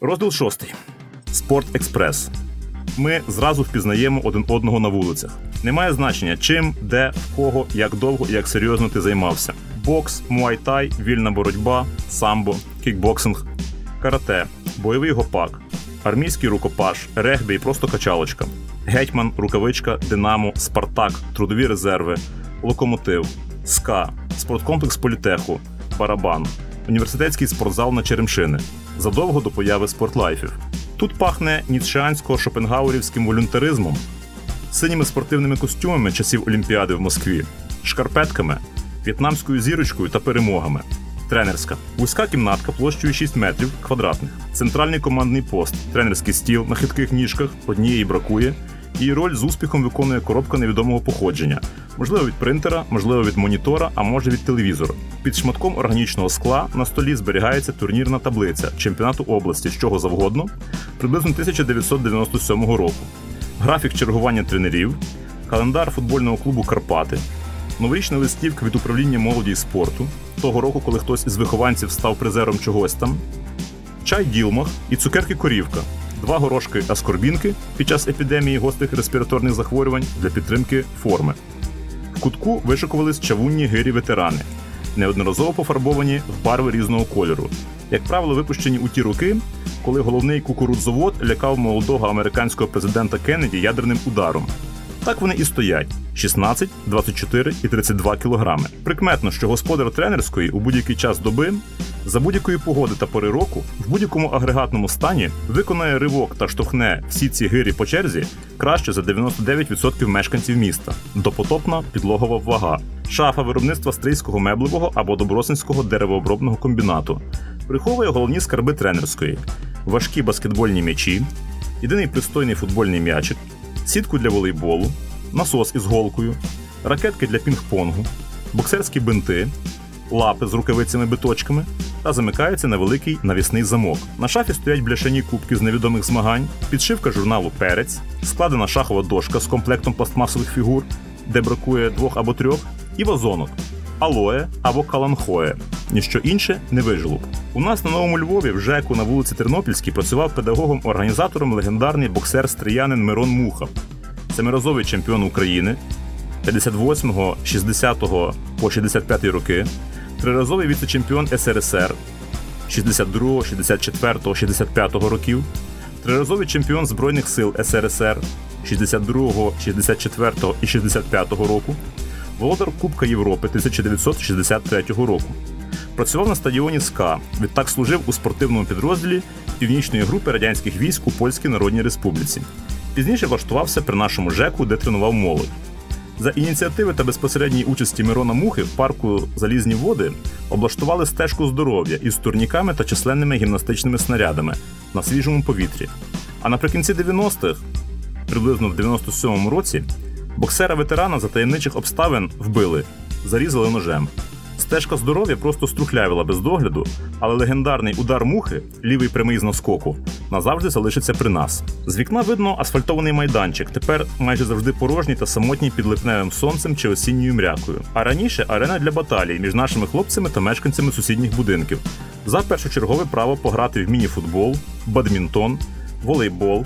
Розділ шостий. Спорт Експрес. Ми зразу впізнаємо один одного на вулицях. Немає значення, чим, де, в кого, як довго і як серйозно ти займався. Бокс, муайтай, вільна боротьба, самбо, кікбоксинг, карате, бойовий гопак, армійський рукопаш, регбі і просто качалочка, гетьман, рукавичка, динамо, спартак, трудові резерви, локомотив, СКА, спорткомплекс політеху, барабан, університетський спортзал на Черемшини. Задовго до появи спортлайфів. Тут пахне ніцшеансько шопенгаурівським волюнтаризмом, синіми спортивними костюмами часів Олімпіади в Москві, шкарпетками, в'єтнамською зірочкою та перемогами. Тренерська. Вузька кімнатка площею 6 метрів квадратних. Центральний командний пост, тренерський стіл на хитких ніжках, однієї бракує. Її роль з успіхом виконує коробка невідомого походження, можливо від принтера, можливо від монітора, а може від телевізора. Під шматком органічного скла на столі зберігається турнірна таблиця чемпіонату області з чого завгодно, приблизно 1997 року. Графік чергування тренерів, календар футбольного клубу Карпати, новорічна листівка від управління молоді і спорту того року, коли хтось із вихованців став призером чогось там, чай Ділмах і цукерки Корівка, два горошки аскорбінки під час епідемії гострих респіраторних захворювань для підтримки форми. В кутку вишикувались чавунні гирі ветерани, неодноразово пофарбовані в барви різного кольору, як правило, випущені у ті роки, коли головний кукурудзовод лякав молодого американського президента Кеннеді ядерним ударом. Так вони і стоять: 16, 24 і 32 кілограми. Прикметно, що господар тренерської у будь-який час доби, за будь-якої погоди та пори року, в будь-якому агрегатному стані виконає ривок та штовхне всі ці гирі по черзі краще за 99% мешканців міста. Допотопна підлогова вага, шафа виробництва стрийського меблевого або добросинського деревообробного комбінату. Приховує головні скарби тренерської, важкі баскетбольні м'ячі, єдиний пристойний футбольний м'ячик, сітку для волейболу, насос із голкою, ракетки для пінг-понгу, боксерські бинти, лапи з рукавицями-биточками та замикається на великий навісний замок. На шафі стоять бляшані кубки з невідомих змагань, підшивка журналу Перець, складена шахова дошка з комплектом пластмасових фігур, де бракує двох або трьох, і вазонок. Алоє або каланхоє. Ніщо інше не вижило б. У нас на новому Львові в ЖЕКу на вулиці Тернопільській працював педагогом-організатором легендарний боксер стріянин Мирон Муха, семиразовий чемпіон України 58-го, 60 по 65-й роки, триразовий віце-чемпіон СРСР 62, 64, 65 років, триразовий чемпіон Збройних сил СРСР 62, 64 і 65 року, володар Кубка Європи 1963 року. Працював на стадіоні СКА. Відтак служив у спортивному підрозділі північної групи радянських військ у Польській Народній Республіці. Пізніше влаштувався при нашому ЖЕКу, де тренував молодь. За ініціативи та безпосередньої участі Мирона Мухи в парку Залізні води облаштували стежку здоров'я із турніками та численними гімнастичними снарядами на свіжому повітрі. А наприкінці 90-х, приблизно в 97-му році, боксера-ветерана за таємничих обставин вбили, зарізали ножем. Стежка здоров'я просто струхлявила без догляду, але легендарний удар мухи, лівий прямий з наскоку, назавжди залишиться при нас. З вікна видно асфальтований майданчик, тепер майже завжди порожній та самотній під липневим сонцем чи осінньою мрякою. А раніше арена для баталій між нашими хлопцями та мешканцями сусідніх будинків за першочергове право пограти в міні-футбол, бадмінтон, волейбол,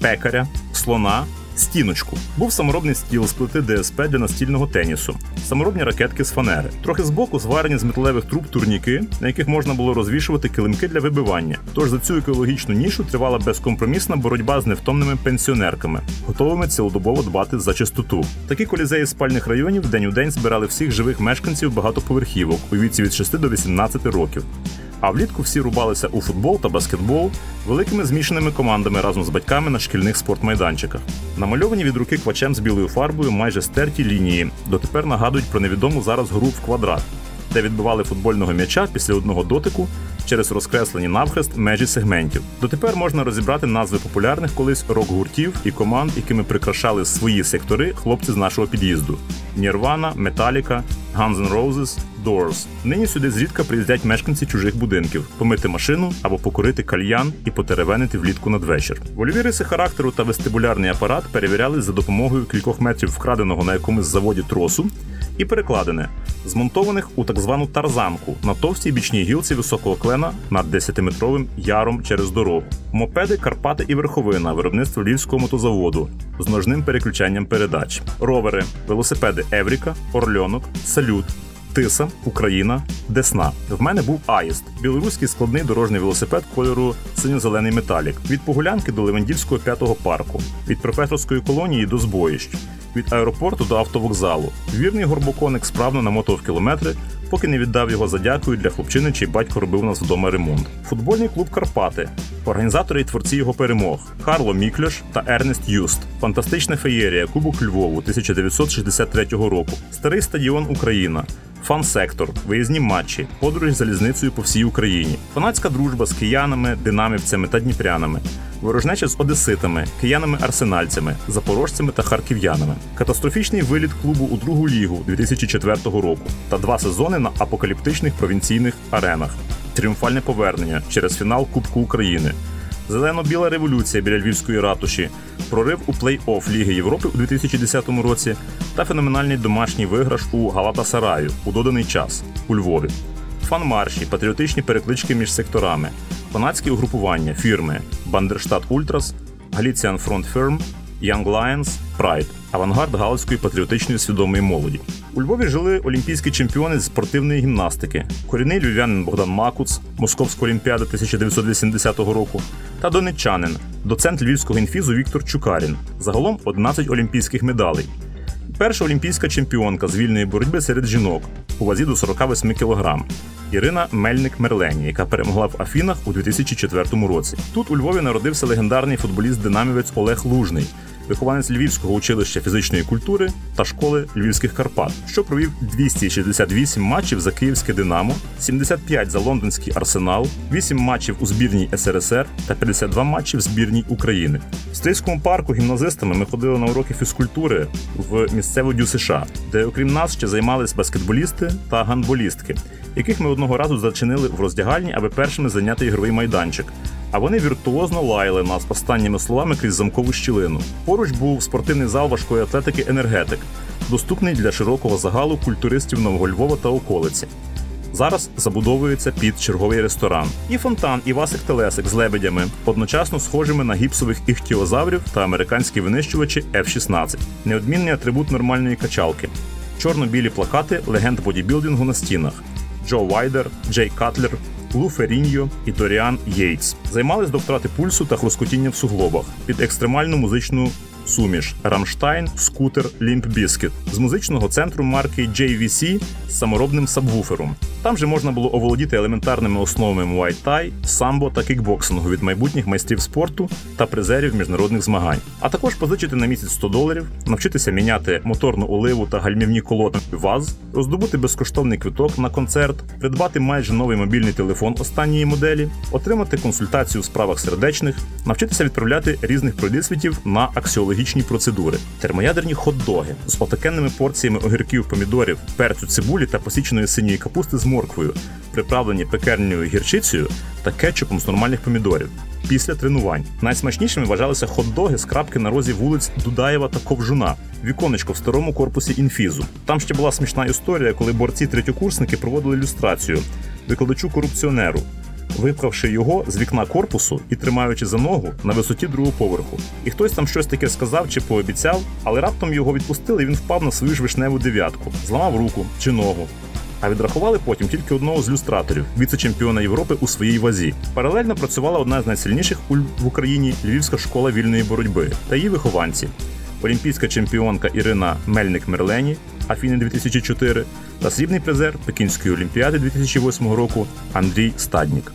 пекаря, слона стіночку. Був саморобний стіл з плити ДСП для настільного тенісу, саморобні ракетки з фанери. Трохи збоку зварені з металевих труб турніки, на яких можна було розвішувати килимки для вибивання. Тож за цю екологічну нішу тривала безкомпромісна боротьба з невтомними пенсіонерками, готовими цілодобово дбати за чистоту. Такі колізеї спальних районів день у день збирали всіх живих мешканців багатоповерхівок у віці від 6 до 18 років. А влітку всі рубалися у футбол та баскетбол великими змішаними командами разом з батьками на шкільних спортмайданчиках. Намальовані від руки квачем з білою фарбою майже стерті лінії, дотепер нагадують про невідому зараз гру в квадрат, де відбивали футбольного м'яча після одного дотику через розкреслені навхрест межі сегментів. Дотепер можна розібрати назви популярних колись рок-гуртів і команд, якими прикрашали свої сектори хлопці з нашого під'їзду: Nirvana, Metallica, Guns N' Roses, Doors. Нині сюди зрідка приїздять мешканці чужих будинків, помити машину або покурити кальян і потеревенити влітку надвечір. Вольові риси характеру та вестибулярний апарат перевіряли за допомогою кількох метрів вкраденого на якомусь заводі тросу і перекладини, змонтованих у так звану тарзанку на товстій бічній гілці високого клена над 10-метровим яром через дорогу. Мопеди Карпати і Верховина виробництво Львівського мотозаводу з ножним переключанням передач, ровери, велосипеди Евріка, Орльонок, Салют. Тиса, Україна, Десна. В мене був Аїст, білоруський складний дорожній велосипед кольору синьо-зелений металік. Від Погулянки до Левандівського п'ятого парку, від професорської колонії до збоїщ, від аеропорту до автовокзалу. Вірний горбоконик справно намотував кілометри, поки не віддав його за дякую для хлопчини, чий батько робив у нас вдома ремонт. Футбольний клуб Карпати, організатори і творці його перемог Карло Мікльош та Ернест Юст. Фантастична феєрія Кубок Львову 1963 року. Старий стадіон Україна. Фан-сектор, виїзні матчі, подорож залізницею по всій Україні, фанатська дружба з киянами, динамівцями та дніпрянами, ворожнеча з одеситами, киянами-арсенальцями, запорожцями та харків'янами, катастрофічний виліт клубу у другу лігу 2004 року та два сезони на апокаліптичних провінційних аренах, тріумфальне повернення через фінал Кубку України. Зелено-біла революція біля Львівської ратуші, прорив у плей-офф Ліги Європи у 2010 році та феноменальний домашній виграш у Галата-Сараю у доданий час у Львові. Фан-марші, патріотичні переклички між секторами, фанатські угрупування, фірми Бандерштат Ультрас, Галіціан Фронт Ферм, Young Lions, Pride – авангард галицької патріотичної свідомої молоді. У Львові жили олімпійські чемпіони з спортивної гімнастики, корінний львів'янин Богдан Макуц, Московська олімпіада 1980 року, та донеччанин, доцент львівського інфізу Віктор Чукарін. Загалом 11 олімпійських медалей. Перша олімпійська чемпіонка з вільної боротьби серед жінок у вазі до 48 кг. Ірина Мельник Мерлені, яка перемогла в Афінах у 2004 році. Тут у Львові народився легендарний футболіст-динамівець Олег Лужний, вихованець Львівського училища фізичної культури та школи Львівських Карпат, що провів 268 матчів за Київське Динамо, 75 за лондонський арсенал, 8 матчів у збірній СРСР та 52 матчі в збірній України. В стрийському парку гімназистами ми ходили на уроки фізкультури в місцеву дю США, де, окрім нас, ще займались баскетболісти та гандболістки, яких ми одного разу зачинили в роздягальні, аби першими зайняти ігровий майданчик. А вони віртуозно лаяли нас останніми словами крізь замкову щілину. Поруч був спортивний зал важкої атлетики Енергетик, доступний для широкого загалу культуристів Нового Львова та околиці. Зараз забудовується під черговий ресторан. І фонтан, і Васик Телесик з лебедями, одночасно схожими на гіпсових іхтіозаврів та американські винищувачі F-16. Неодмінний атрибут нормальної качалки. Чорно-білі плакати легенд бодібілдингу на стінах. Джо Вайдер, Джей Катлер, Лу Феріньо і Доріан Єйтс займались до втрати пульсу та хрускотіння в суглобах під екстремальну музичну суміш Рамштайн, Скутер, Лімп Біскіт. З музичного центру марки JVC з саморобним сабвуфером. Там же можна було оволодіти елементарними основами муай-тай, самбо та кікбоксингу від майбутніх майстрів спорту та призерів міжнародних змагань, а також позичити на місяць 100 доларів, навчитися міняти моторну оливу та гальмівні колодки ВАЗ, роздобути безкоштовний квиток на концерт, придбати майже новий мобільний телефон останньої моделі, отримати консультацію в справах сердечних, навчитися відправляти різних пройдисвітів на аксіологічні процедури, термоядерні хот-доги з отакенними порціями огірків, помідорів, перцю, цибулі та посіченої синьої капусти з морквою, приправлені пекерньою гірчицею та кетчупом з нормальних помідорів. Після тренувань найсмачнішими вважалися хот-доги з крапки на розі вулиць Дудаєва та Ковжуна, віконечко в старому корпусі інфізу. Там ще була смішна історія, коли борці третьокурсники проводили ілюстрацію викладачу корупціонеру, випхавши його з вікна корпусу і тримаючи за ногу на висоті другого поверху. І хтось там щось таке сказав чи пообіцяв, але раптом його відпустили, і він впав на свою ж вишневу дев'ятку, зламав руку чи ногу. А відрахували потім тільки одного з люстраторів, віце-чемпіона Європи у своїй вазі. Паралельно працювала одна з найсильніших в Україні Львівська школа вільної боротьби та її вихованці. Олімпійська чемпіонка Ірина Мельник Мерлені, Афіни 2004 та срібний призер Пекінської олімпіади 2008 року Андрій Стаднік.